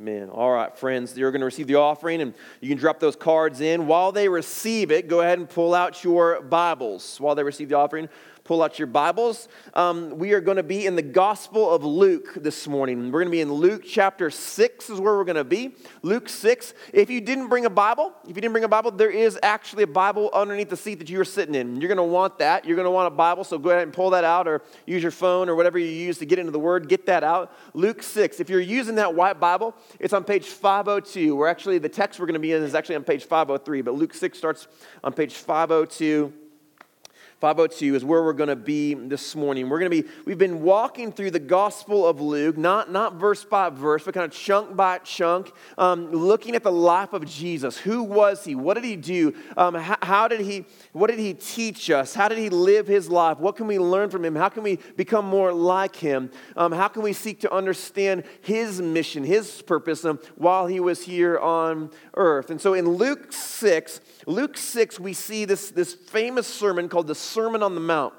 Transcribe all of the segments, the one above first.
Amen. All right, friends, you're going to receive the offering and you can drop those cards in. While they receive it, go ahead and pull out your Bibles. While they receive the offering, pull out your Bibles. Um, we are going to be in the Gospel of Luke this morning. We're going to be in Luke chapter 6, is where we're going to be. Luke 6. If you didn't bring a Bible, if you didn't bring a Bible, there is actually a Bible underneath the seat that you are sitting in. You're going to want that. You're going to want a Bible, so go ahead and pull that out or use your phone or whatever you use to get into the Word. Get that out. Luke 6. If you're using that white Bible, it's on page 502. We're actually, the text we're going to be in is actually on page 503, but Luke 6 starts on page 502. 502 is where we're going to be this morning. We're going to be, we've been walking through the Gospel of Luke, not, not verse by verse, but kind of chunk by chunk, um, looking at the life of Jesus. Who was he? What did he do? Um, how, how, did he, what did he teach us? How did he live his life? What can we learn from him? How can we become more like him? Um, how can we seek to understand his mission, his purpose um, while he was here on earth? And so in Luke 6, Luke 6, we see this, this famous sermon called the Sermon on the Mount.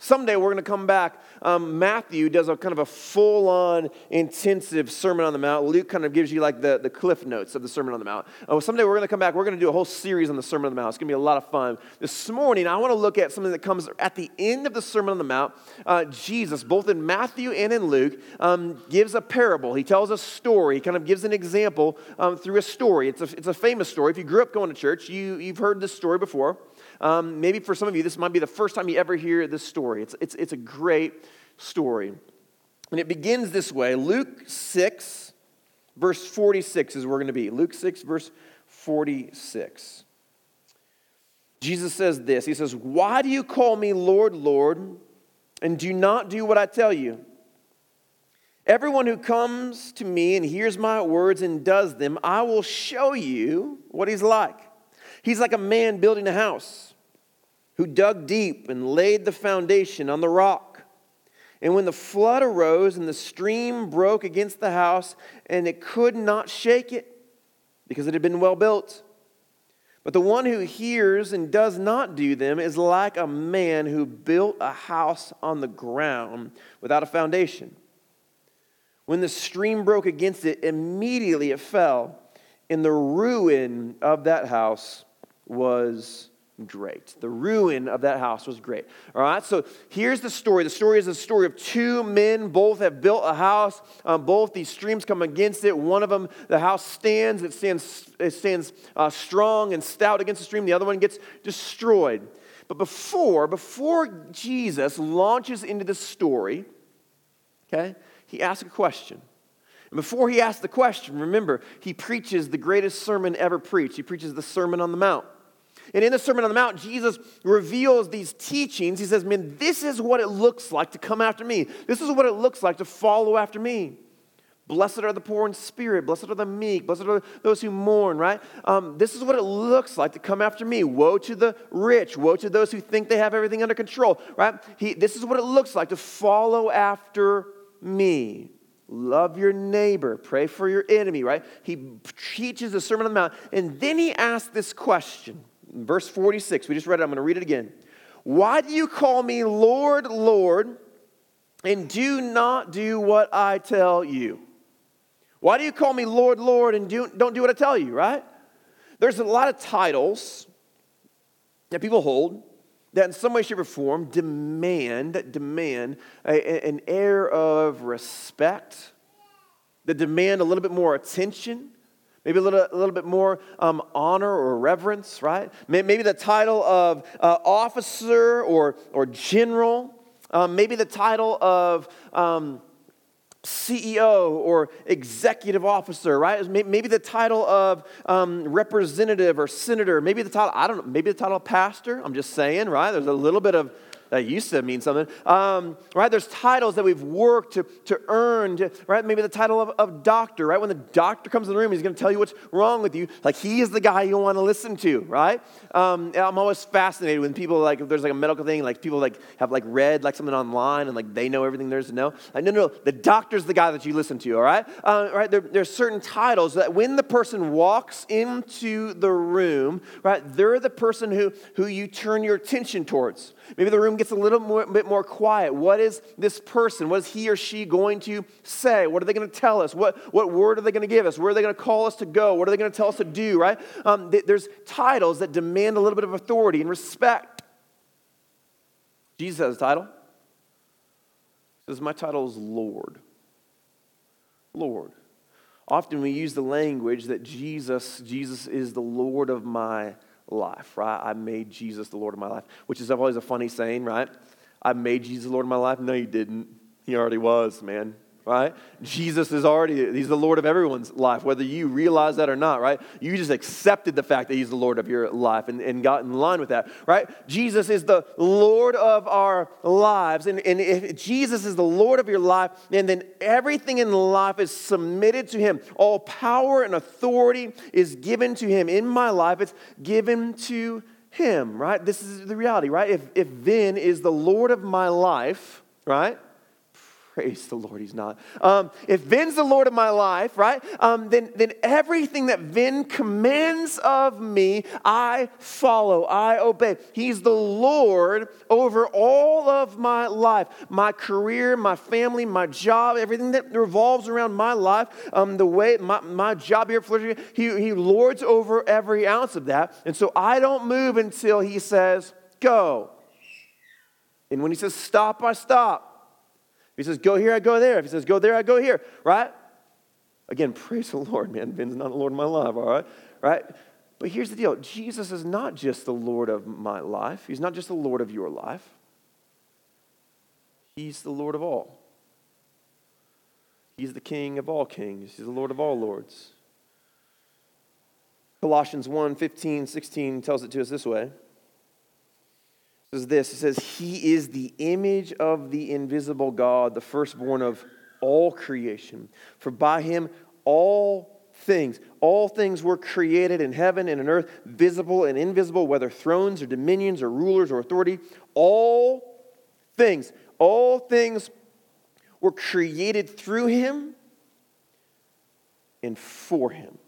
Someday we're going to come back. Um, Matthew does a kind of a full on intensive Sermon on the Mount. Luke kind of gives you like the, the cliff notes of the Sermon on the Mount. Uh, someday we're going to come back. We're going to do a whole series on the Sermon on the Mount. It's going to be a lot of fun. This morning, I want to look at something that comes at the end of the Sermon on the Mount. Uh, Jesus, both in Matthew and in Luke, um, gives a parable. He tells a story, he kind of gives an example um, through a story. It's a, it's a famous story. If you grew up going to church, you, you've heard this story before. Um, maybe for some of you, this might be the first time you ever hear this story. It's, it's, it's a great story. And it begins this way Luke 6, verse 46 is where we're going to be. Luke 6, verse 46. Jesus says this He says, Why do you call me Lord, Lord, and do not do what I tell you? Everyone who comes to me and hears my words and does them, I will show you what he's like. He's like a man building a house who dug deep and laid the foundation on the rock. And when the flood arose and the stream broke against the house, and it could not shake it because it had been well built. But the one who hears and does not do them is like a man who built a house on the ground without a foundation. When the stream broke against it, immediately it fell, and the ruin of that house was great. The ruin of that house was great. All right, so here's the story. The story is a story of two men. Both have built a house. Um, both these streams come against it. One of them, the house stands. It stands, it stands uh, strong and stout against the stream. The other one gets destroyed. But before, before Jesus launches into the story, okay, he asks a question. And before he asks the question, remember, he preaches the greatest sermon ever preached. He preaches the Sermon on the Mount. And in the Sermon on the Mount, Jesus reveals these teachings. He says, Man, this is what it looks like to come after me. This is what it looks like to follow after me. Blessed are the poor in spirit. Blessed are the meek. Blessed are those who mourn, right? Um, this is what it looks like to come after me. Woe to the rich. Woe to those who think they have everything under control, right? He, this is what it looks like to follow after me. Love your neighbor. Pray for your enemy, right? He teaches the Sermon on the Mount. And then he asks this question Verse 46, we just read it, I'm going to read it again. Why do you call me Lord, Lord, and do not do what I tell you? Why do you call me Lord, Lord, and do, don't do what I tell you, right? There's a lot of titles that people hold that in some way, shape, or form demand, demand a, an air of respect, that demand a little bit more attention, Maybe a little, a little bit more um, honor or reverence, right? Maybe the title of uh, officer or, or general. Um, maybe the title of um, CEO or executive officer, right? Maybe the title of um, representative or senator. Maybe the title, I don't know, maybe the title of pastor. I'm just saying, right? There's a little bit of that used to mean something, um, right? There's titles that we've worked to, to earn, to, right? Maybe the title of, of doctor, right? When the doctor comes in the room, he's going to tell you what's wrong with you. Like he is the guy you want to listen to, right? Um, I'm always fascinated when people like, if there's like a medical thing, like people like have like read like something online and like they know everything there is to know. Like, no, no, no, the doctor's the guy that you listen to, all right? Uh, right? There, there's certain titles that when the person walks into the room, right, they're the person who, who you turn your attention towards. Maybe the room gets a little more, bit more quiet. What is this person? What is he or she going to say? What are they going to tell us? What, what word are they going to give us? Where are they going to call us to go? What are they going to tell us to do, right? Um, th- there's titles that demand a little bit of authority and respect. Jesus has a title. He says, My title is Lord. Lord. Often we use the language that Jesus, Jesus is the Lord of my life, right? I made Jesus the Lord of my life, which is always a funny saying, right? I made Jesus the Lord of my life. No, you didn't. He already was, man right? Jesus is already, he's the Lord of everyone's life, whether you realize that or not, right? You just accepted the fact that he's the Lord of your life and, and got in line with that, right? Jesus is the Lord of our lives. And, and if Jesus is the Lord of your life, and then everything in life is submitted to him. All power and authority is given to him. In my life, it's given to him, right? This is the reality, right? If, if Vin is the Lord of my life, right? Praise the Lord, he's not. Um, if Vin's the Lord of my life, right, um, then, then everything that Vin commands of me, I follow, I obey. He's the Lord over all of my life my career, my family, my job, everything that revolves around my life, um, the way my, my job here, he, he lords over every ounce of that. And so I don't move until he says, go. And when he says stop, I stop. He says, go here, I go there. If he says, go there, I go here, right? Again, praise the Lord, man. Vin's not the Lord of my life, all right? Right? But here's the deal Jesus is not just the Lord of my life, He's not just the Lord of your life, He's the Lord of all. He's the King of all kings, He's the Lord of all lords. Colossians 1 15, 16 tells it to us this way says this. It says he is the image of the invisible god the firstborn of all creation. For by him all things all things were created in heaven and in earth visible and invisible whether thrones or dominions or rulers or authority. All things all things were created through him and for him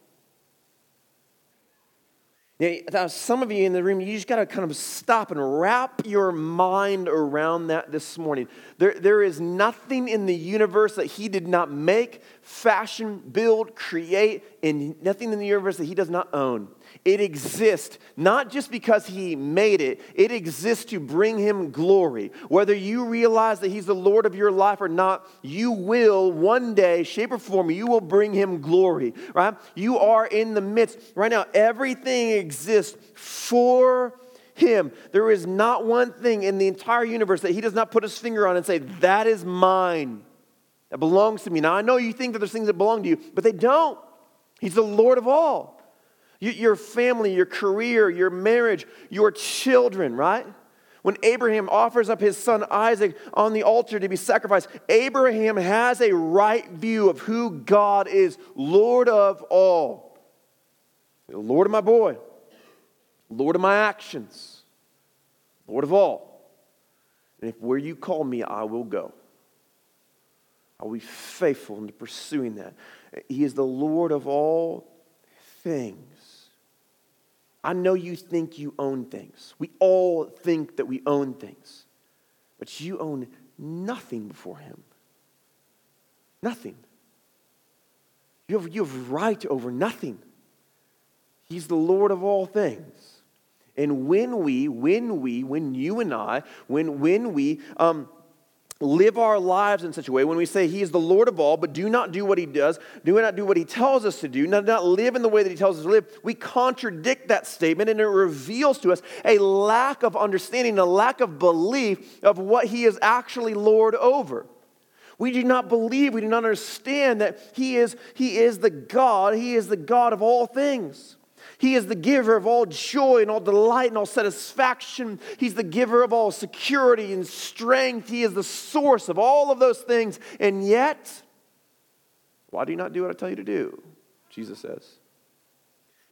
now, some of you in the room, you just got to kind of stop and wrap your mind around that this morning. There, there is nothing in the universe that He did not make, fashion, build, create, and nothing in the universe that He does not own. It exists not just because He made it, it exists to bring Him glory. Whether you realize that He's the Lord of your life or not, you will one day, shape or form, you will bring Him glory, right? You are in the midst. Right now, everything exists for him. There is not one thing in the entire universe that he does not put his finger on and say, That is mine. That belongs to me. Now, I know you think that there's things that belong to you, but they don't. He's the Lord of all your family, your career, your marriage, your children, right? When Abraham offers up his son Isaac on the altar to be sacrificed, Abraham has a right view of who God is, Lord of all. Lord of my boy, Lord of my actions, Lord of all. And if where you call me, I will go. Will be faithful into pursuing that. He is the Lord of all things. I know you think you own things. We all think that we own things. But you own nothing before Him. Nothing. You have, you have right over nothing. He's the Lord of all things. And when we, when we, when you and I, when, when we, um, live our lives in such a way when we say he is the Lord of all, but do not do what he does, do not do what he tells us to do, not, not live in the way that he tells us to live, we contradict that statement and it reveals to us a lack of understanding, a lack of belief of what he is actually Lord over. We do not believe, we do not understand that he is, he is the God, he is the God of all things. He is the giver of all joy and all delight and all satisfaction. He's the giver of all security and strength. He is the source of all of those things. And yet, why do you not do what I tell you to do? Jesus says.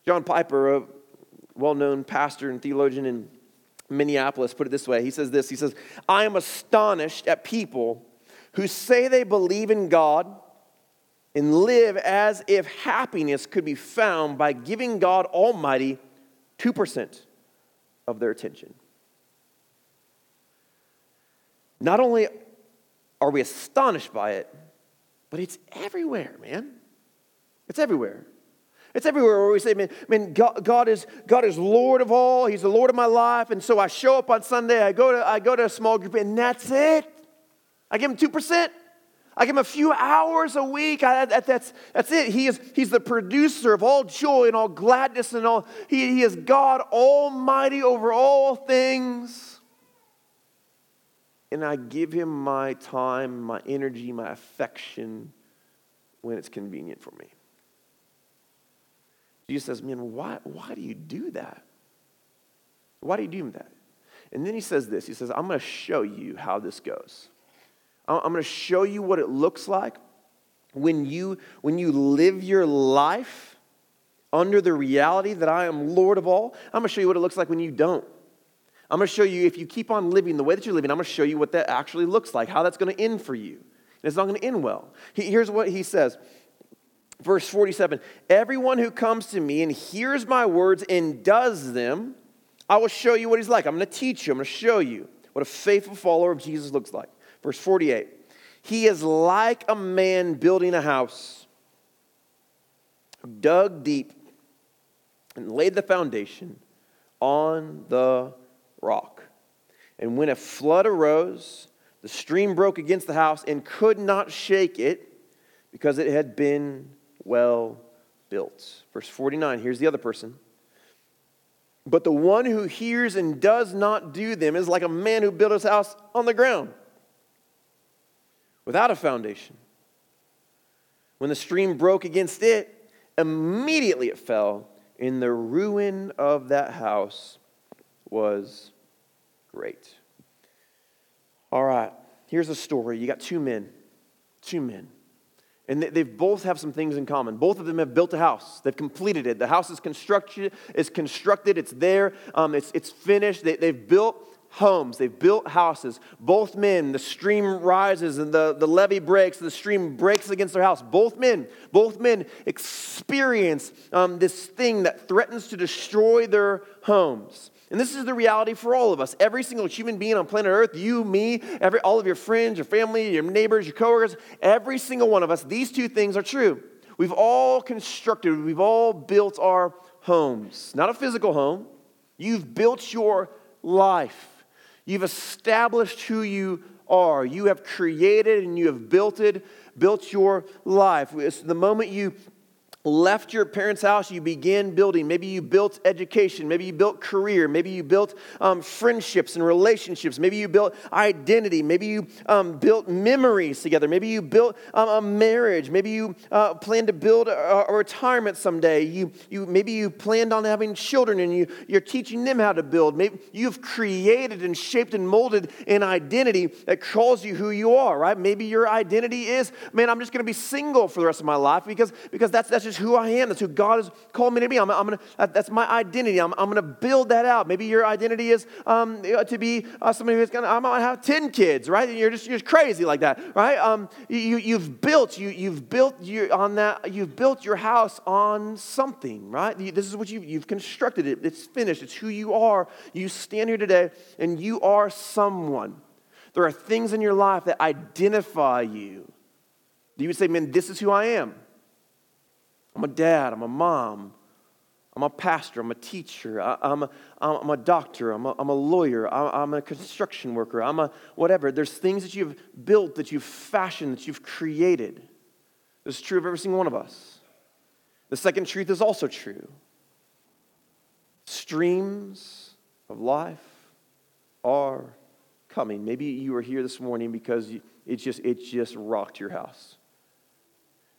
John Piper, a well known pastor and theologian in Minneapolis, put it this way. He says this He says, I am astonished at people who say they believe in God and live as if happiness could be found by giving God Almighty 2% of their attention. not only are we astonished by it, but it's everywhere, man. It's everywhere. It's everywhere where we say, man, man God, God, is, God is Lord of all. He's the Lord of my life. And so I show up on Sunday, I go to, I go to a small group, and that's it. I give him 2%. I give him a few hours a week. I, that, that's, that's it. He is, he's the producer of all joy and all gladness and all. He, he is God Almighty over all things. And I give him my time, my energy, my affection when it's convenient for me. Jesus says, Man, why, why do you do that? Why do you do that? And then he says this He says, I'm going to show you how this goes. I'm going to show you what it looks like when you, when you live your life under the reality that I am Lord of all. I'm going to show you what it looks like when you don't. I'm going to show you if you keep on living the way that you're living, I'm going to show you what that actually looks like, how that's going to end for you. And it's not going to end well. Here's what he says. Verse 47 Everyone who comes to me and hears my words and does them, I will show you what he's like. I'm going to teach you, I'm going to show you what a faithful follower of Jesus looks like. Verse 48 He is like a man building a house dug deep and laid the foundation on the rock. And when a flood arose, the stream broke against the house and could not shake it because it had been well built. Verse 49, here's the other person. But the one who hears and does not do them is like a man who built his house on the ground without a foundation. When the stream broke against it, immediately it fell, and the ruin of that house was great. All right, here's a story. You got two men, two men. And they both have some things in common. Both of them have built a house. They've completed it. The house is constructed. It's constructed. It's there. Um, it's, it's finished. They, they've built homes, they've built houses. Both men, the stream rises and the, the levee breaks, the stream breaks against their house. Both men, both men experience um, this thing that threatens to destroy their homes. And this is the reality for all of us. Every single human being on planet Earth, you, me, every, all of your friends, your family, your neighbors, your coworkers, every single one of us, these two things are true. We've all constructed, we've all built our homes. Not a physical home. You've built your life. You've established who you are. You have created and you have built it, built your life. It's the moment you left your parents' house, you began building. Maybe you built education. Maybe you built career. Maybe you built um, friendships and relationships. Maybe you built identity. Maybe you um, built memories together. Maybe you built um, a marriage. Maybe you uh, plan to build a, a, retirement someday. You, you, maybe you planned on having children and you, you're teaching them how to build. Maybe you've created and shaped and molded an identity that calls you who you are, right? Maybe your identity is, man, I'm just going to be single for the rest of my life because, because that's, that's just who I am. That's who God has called me to be. I'm, I'm gonna, that's my identity. I'm, I'm going to build that out. Maybe your identity is um, to be uh, somebody who's going to, going to have 10 kids, right? You're just, you're just crazy like that, right? Um, you, you've built, you, you've built your, on that, you've built your house on something, right? This is what you, you've constructed it. It's finished. It's who you are. You stand here today and you are someone. There are things in your life that identify you. You would say, man, this is who I am. I'm a dad, I'm a mom, I'm a pastor, I'm a teacher, I, am a, I'm a doctor, I'm a, I'm a lawyer, I'm a construction worker, I'm a whatever. There's things that you've built, that you've fashioned, that you've created. This is true of every single one of us. The second truth is also true. Streams of life are coming. Maybe you are here this morning because it just, it just rocked your house.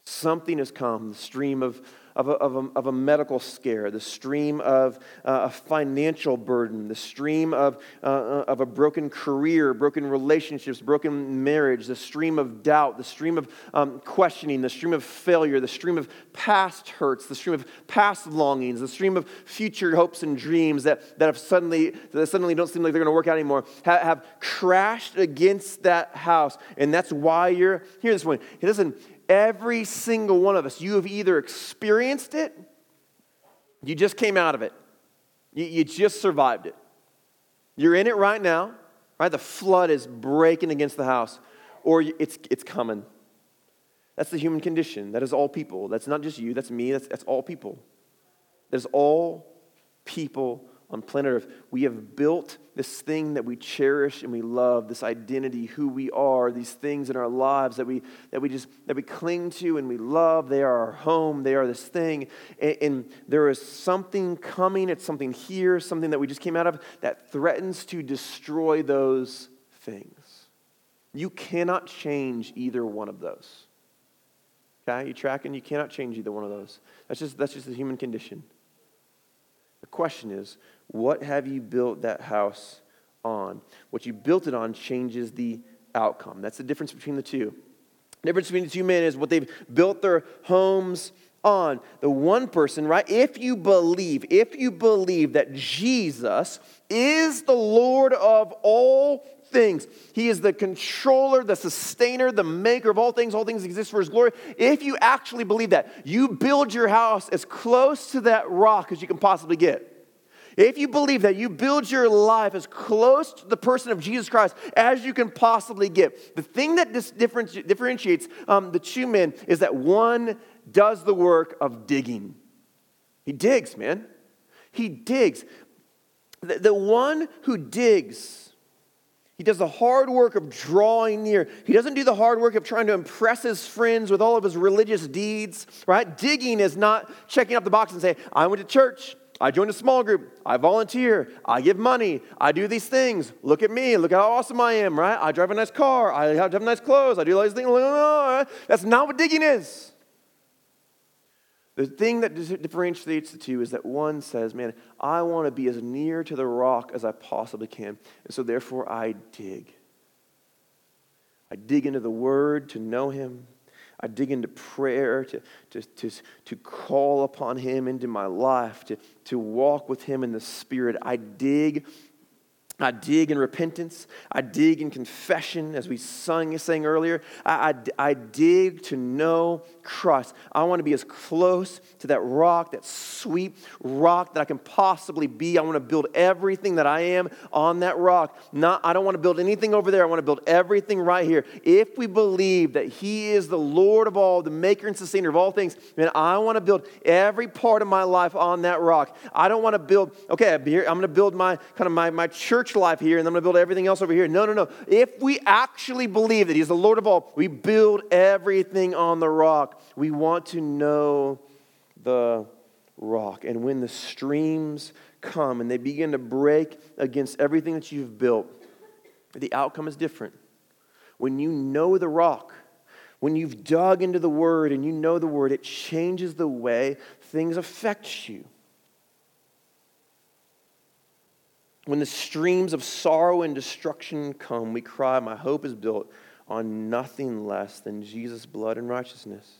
Something has come, the stream of, of, a, of, a, of a medical scare, the stream of uh, a financial burden, the stream of, uh, uh, of a broken career, broken relationships, broken marriage, the stream of doubt, the stream of um, questioning, the stream of failure, the stream of past hurts, the stream of past longings, the stream of future hopes and dreams that, that have suddenly, that suddenly don't seem like they're going to work out anymore, have, have crashed against that house. And that's why you're here this morning. Listen, Every single one of us, you have either experienced it, you just came out of it, you, you just survived it. You're in it right now, right? The flood is breaking against the house, or it's, it's coming. That's the human condition. That is all people. That's not just you, that's me, that's, that's all people. That's all people on planet Earth. We have built this thing that we cherish and we love, this identity, who we are, these things in our lives that we, that we just that we cling to and we love. They are our home, they are this thing. And, and there is something coming, it's something here, something that we just came out of that threatens to destroy those things. You cannot change either one of those. Okay, you tracking? You cannot change either one of those. That's just that's just the human condition. Question is, what have you built that house on? What you built it on changes the outcome. That's the difference between the two. The difference between the two men is what they've built their homes on. The one person, right? If you believe, if you believe that Jesus is the Lord of all things. He is the controller, the sustainer, the maker of all things. All things exist for his glory. If you actually believe that, you build your house as close to that rock as you can possibly get. If you believe that, you build your life as close to the person of Jesus Christ as you can possibly get. The thing that differentiates um, the two men is that one does the work of digging. He digs, man. He digs. The, the one who digs, he does the hard work of drawing near. He doesn't do the hard work of trying to impress his friends with all of his religious deeds, right? Digging is not checking up the box and say, I went to church. I join a small group. I volunteer. I give money. I do these things. Look at me. Look how awesome I am, right? I drive a nice car. I have, have nice clothes. I do all these things. That's not what digging is. The thing that differentiates the two is that one says, Man, I want to be as near to the rock as I possibly can. And so therefore I dig. I dig into the word to know him. I dig into prayer to, to, to, to call upon Him into my life, to, to walk with Him in the Spirit. I dig I dig in repentance. I dig in confession, as we sung, sang earlier. I, I, I, dig to know Christ. I want to be as close to that rock, that sweet rock that I can possibly be. I want to build everything that I am on that rock. Not, I don't want to build anything over there. I want to build everything right here. If we believe that He is the Lord of all, the maker and sustainer of all things, then I want to build every part of my life on that rock. I don't want to build, okay, I'm going to build my kind of my, my church church life here and I'm going to build everything else over here. No, no, no. If we actually believe that He's the Lord of all, we build everything on the rock. We want to know the rock. And when the streams come and they begin to break against everything that you've built, the outcome is different. When you know the rock, when you've dug into the word and you know the word, it changes the way things affect you. When the streams of sorrow and destruction come, we cry, My hope is built on nothing less than Jesus' blood and righteousness.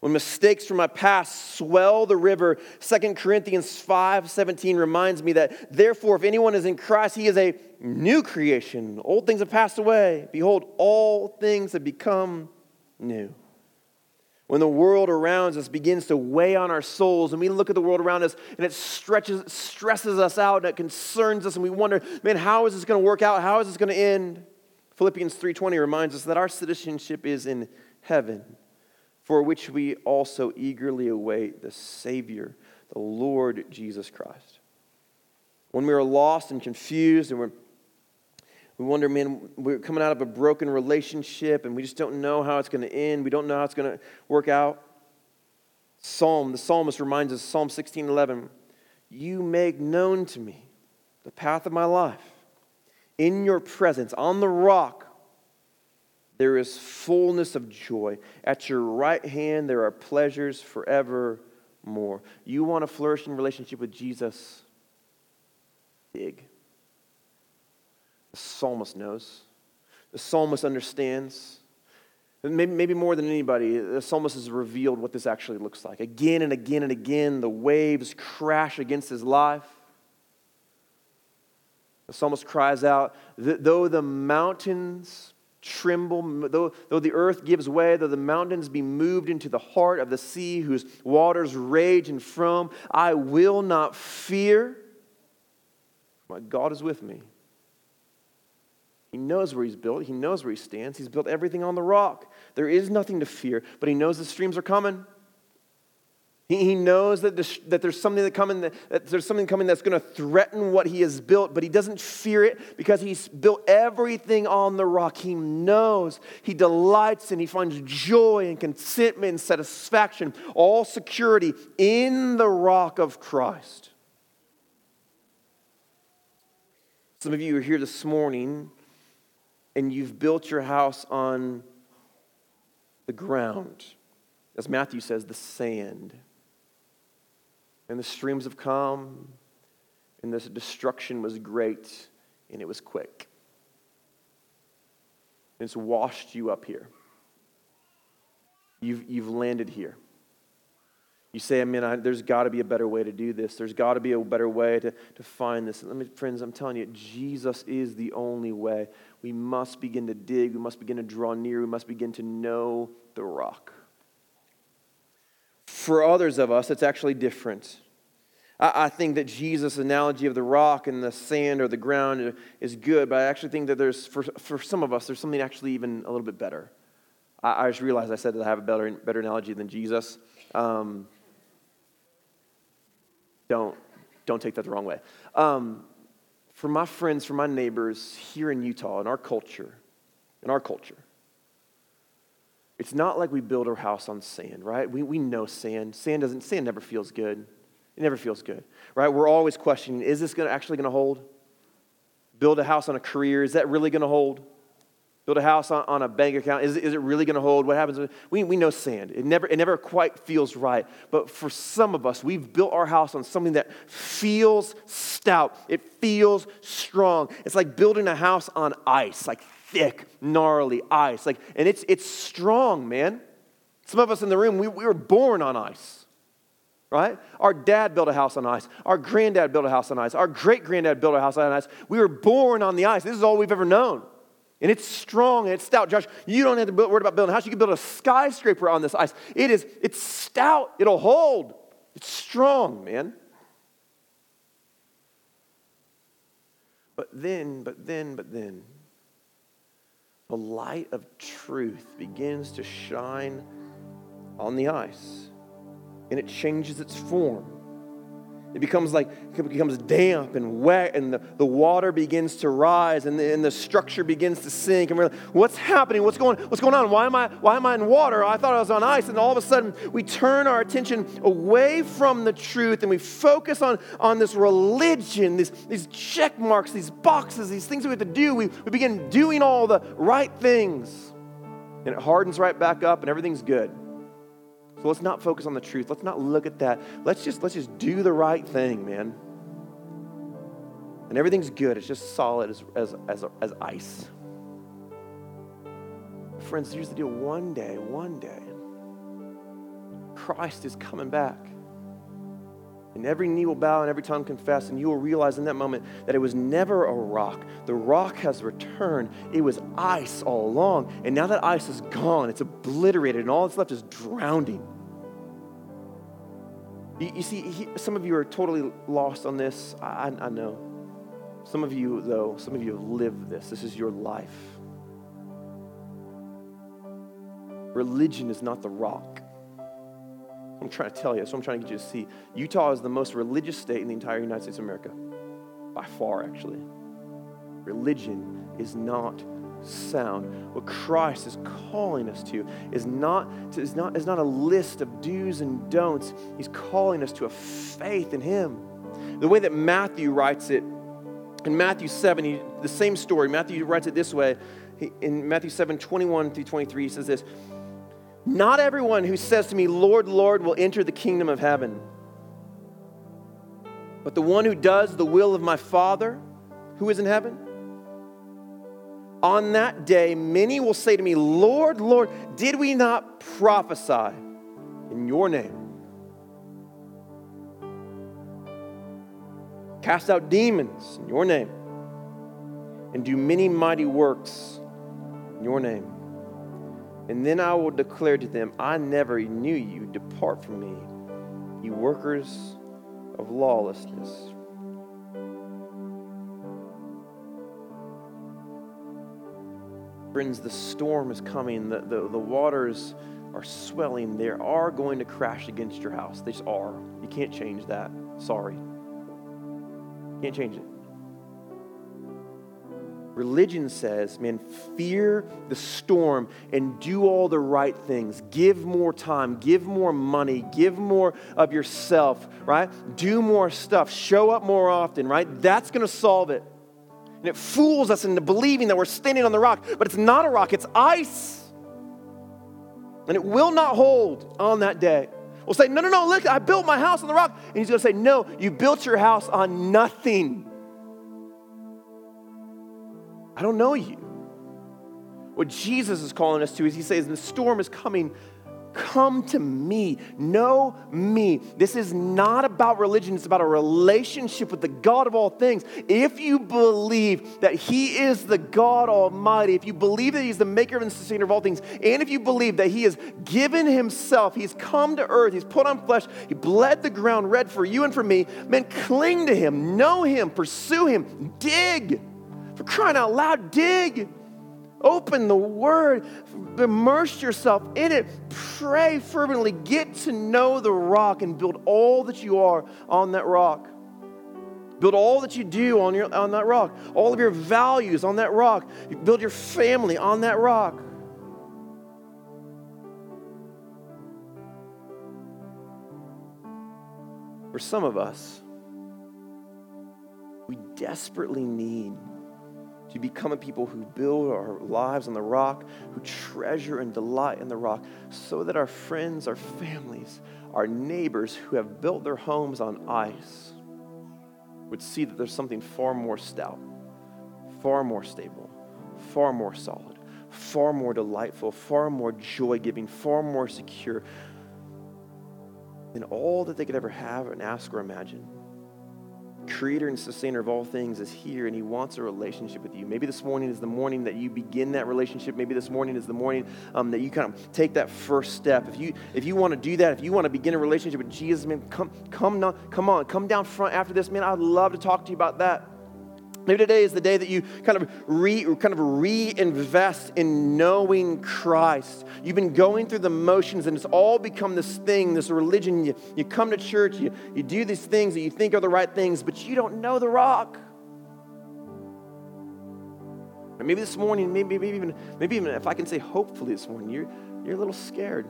When mistakes from my past swell the river, 2 Corinthians 5 17 reminds me that, therefore, if anyone is in Christ, he is a new creation. Old things have passed away. Behold, all things have become new when the world around us begins to weigh on our souls and we look at the world around us and it stretches, stresses us out and it concerns us and we wonder, man, how is this going to work out? How is this going to end? Philippians 3:20 reminds us that our citizenship is in heaven, for which we also eagerly await the Savior, the Lord Jesus Christ. When we are lost and confused and we're we wonder, man, we're coming out of a broken relationship and we just don't know how it's going to end. We don't know how it's going to work out. Psalm, the psalmist reminds us, Psalm 16 11, you make known to me the path of my life. In your presence, on the rock, there is fullness of joy. At your right hand, there are pleasures forevermore. You want to flourish in relationship with Jesus? Dig. The psalmist knows. The psalmist understands. Maybe, maybe more than anybody, the psalmist has revealed what this actually looks like. Again and again and again, the waves crash against his life. The psalmist cries out, Though the mountains tremble, though, though the earth gives way, though the mountains be moved into the heart of the sea, whose waters rage and foam, I will not fear. My God is with me. He knows where he's built. He knows where he stands. He's built everything on the rock. There is nothing to fear, but he knows the streams are coming. He, he knows that, that there's something that coming that, that there's something coming that's going to threaten what he has built, but he doesn't fear it because he's built everything on the rock. He knows, he delights in, he finds joy and contentment and satisfaction, all security in the rock of Christ. Some of you are here this morning and you've built your house on the ground. As Matthew says, the sand. And the streams have come, and this destruction was great, and it was quick. And it's washed you up here. You've, you've landed here. You say, I mean, I, there's got to be a better way to do this. There's got to be a better way to, to find this. let me, friends, I'm telling you, Jesus is the only way. We must begin to dig. We must begin to draw near. We must begin to know the rock. For others of us, it's actually different. I, I think that Jesus' analogy of the rock and the sand or the ground is good, but I actually think that there's, for, for some of us, there's something actually even a little bit better. I, I just realized I said that I have a better, better analogy than Jesus. Um, don't, don't take that the wrong way. Um, for my friends, for my neighbors here in Utah, in our culture, in our culture, it's not like we build our house on sand, right? We, we know sand. Sand doesn't, sand never feels good. It never feels good, right? We're always questioning, is this gonna, actually gonna hold? Build a house on a career, is that really gonna hold? build a house on, on a bank account. Is, is it really going to hold? What happens? We, we know sand. It never, it never quite feels right. But for some of us, we've built our house on something that feels stout. It feels strong. It's like building a house on ice, like thick, gnarly ice. Like, and it's, it's strong, man. Some of us in the room, we, we were born on ice right? Our dad built a house on ice. Our granddad built a house on ice. Our great granddad built a house on ice. We were born on the ice. This is all we've ever known. And it's strong and it's stout. Josh, you don't have to worry about building a house. You can build a skyscraper on this ice. It is, it's stout. It'll hold. It's strong, man. But then, but then, but then, the light of truth begins to shine on the ice and it changes its form. It becomes like it becomes damp and wet, and the, the water begins to rise, and the, and the structure begins to sink. And we're like, what's happening? What's going, what's going on? Why am, I, why am I in water? I thought I was on ice. And all of a sudden, we turn our attention away from the truth and we focus on, on this religion, these, these check marks, these boxes, these things we have to do. We, we begin doing all the right things, and it hardens right back up, and everything's good. So let's not focus on the truth. Let's not look at that. Let's just let's just do the right thing, man. And everything's good. It's just solid as, as, as, as ice. Friends, here's the deal. One day, one day, Christ is coming back. And every knee will bow and every tongue confess, and you will realize in that moment that it was never a rock. The rock has returned. It was ice all along. And now that ice is gone, it's obliterated, and all that's left is drowning. You, you see, he, some of you are totally lost on this. I, I know. Some of you, though, some of you have lived this. This is your life. Religion is not the rock. I'm trying to tell you. What I'm trying to get you to see. Utah is the most religious state in the entire United States of America. By far, actually. Religion is not sound. What Christ is calling us to is not, to, is not, is not a list of do's and don'ts. He's calling us to a faith in Him. The way that Matthew writes it, in Matthew 7, he, the same story, Matthew writes it this way. He, in Matthew 7, 21 through 23, he says this not everyone who says to me, Lord, Lord, will enter the kingdom of heaven, but the one who does the will of my Father who is in heaven. On that day, many will say to me, Lord, Lord, did we not prophesy in your name? Cast out demons in your name, and do many mighty works in your name. And then I will declare to them, I never knew you. Depart from me, you workers of lawlessness. Friends, the storm is coming, the, the, the waters are swelling. They are going to crash against your house. They just are. You can't change that. Sorry. Can't change it. Religion says, man, fear the storm and do all the right things. Give more time, give more money, give more of yourself, right? Do more stuff, show up more often, right? That's going to solve it. And it fools us into believing that we're standing on the rock, but it's not a rock, it's ice. And it will not hold on that day. We'll say, no, no, no, look, I built my house on the rock. And he's going to say, no, you built your house on nothing. I don't know you. What Jesus is calling us to is he says, the storm is coming. Come to me. Know me. This is not about religion, it's about a relationship with the God of all things. If you believe that He is the God Almighty, if you believe that He's the maker and sustainer of all things, and if you believe that He has given Himself, He's come to earth, He's put on flesh, He bled the ground red for you and for me, man, cling to Him, know Him, pursue Him, dig. For crying out loud, dig. Open the word, immerse yourself in it, pray fervently, get to know the rock, and build all that you are on that rock. Build all that you do on, your, on that rock, all of your values on that rock. You build your family on that rock. For some of us, we desperately need to become a people who build our lives on the rock, who treasure and delight in the rock, so that our friends, our families, our neighbors who have built their homes on ice would see that there's something far more stout, far more stable, far more solid, far more delightful, far more joy giving, far more secure than all that they could ever have and ask or imagine creator and sustainer of all things is here and he wants a relationship with you. Maybe this morning is the morning that you begin that relationship. Maybe this morning is the morning um, that you kind of take that first step. If you if you want to do that, if you want to begin a relationship with Jesus, man, come come come on, come down front after this, man. I'd love to talk to you about that. Maybe today is the day that you kind of re, kind of reinvest in knowing Christ. You've been going through the motions and it's all become this thing, this religion. You, you come to church, you, you do these things that you think are the right things, but you don't know the rock. Or maybe this morning, maybe, maybe even maybe even if I can say hopefully this morning, you're you're a little scared.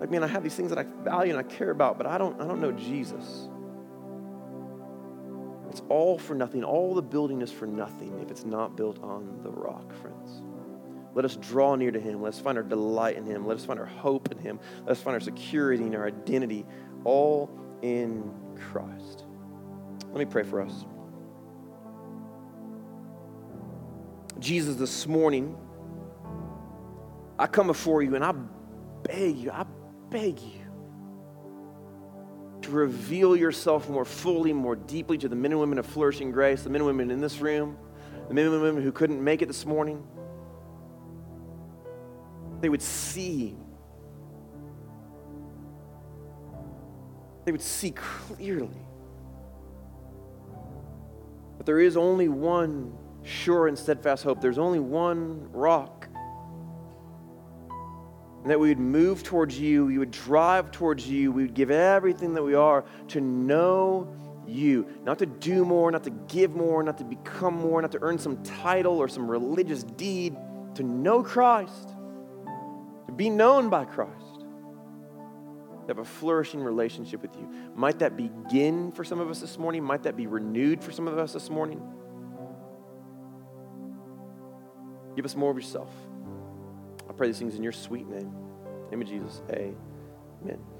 Like, man, I have these things that I value and I care about, but I don't I don't know Jesus. It's all for nothing. All the building is for nothing if it's not built on the rock, friends. Let us draw near to Him. Let us find our delight in Him. Let us find our hope in Him. Let us find our security and our identity all in Christ. Let me pray for us. Jesus, this morning, I come before you and I beg you, I beg you to reveal yourself more fully, more deeply to the men and women of flourishing grace, the men and women in this room, the men and women who couldn't make it this morning. They would see. They would see clearly. But there is only one sure and steadfast hope. There's only one rock and that we would move towards you, we would drive towards you, we would give everything that we are to know you. Not to do more, not to give more, not to become more, not to earn some title or some religious deed, to know Christ, to be known by Christ, to have a flourishing relationship with you. Might that begin for some of us this morning? Might that be renewed for some of us this morning? Give us more of yourself. Pray these things in your sweet name. name of Jesus. Amen.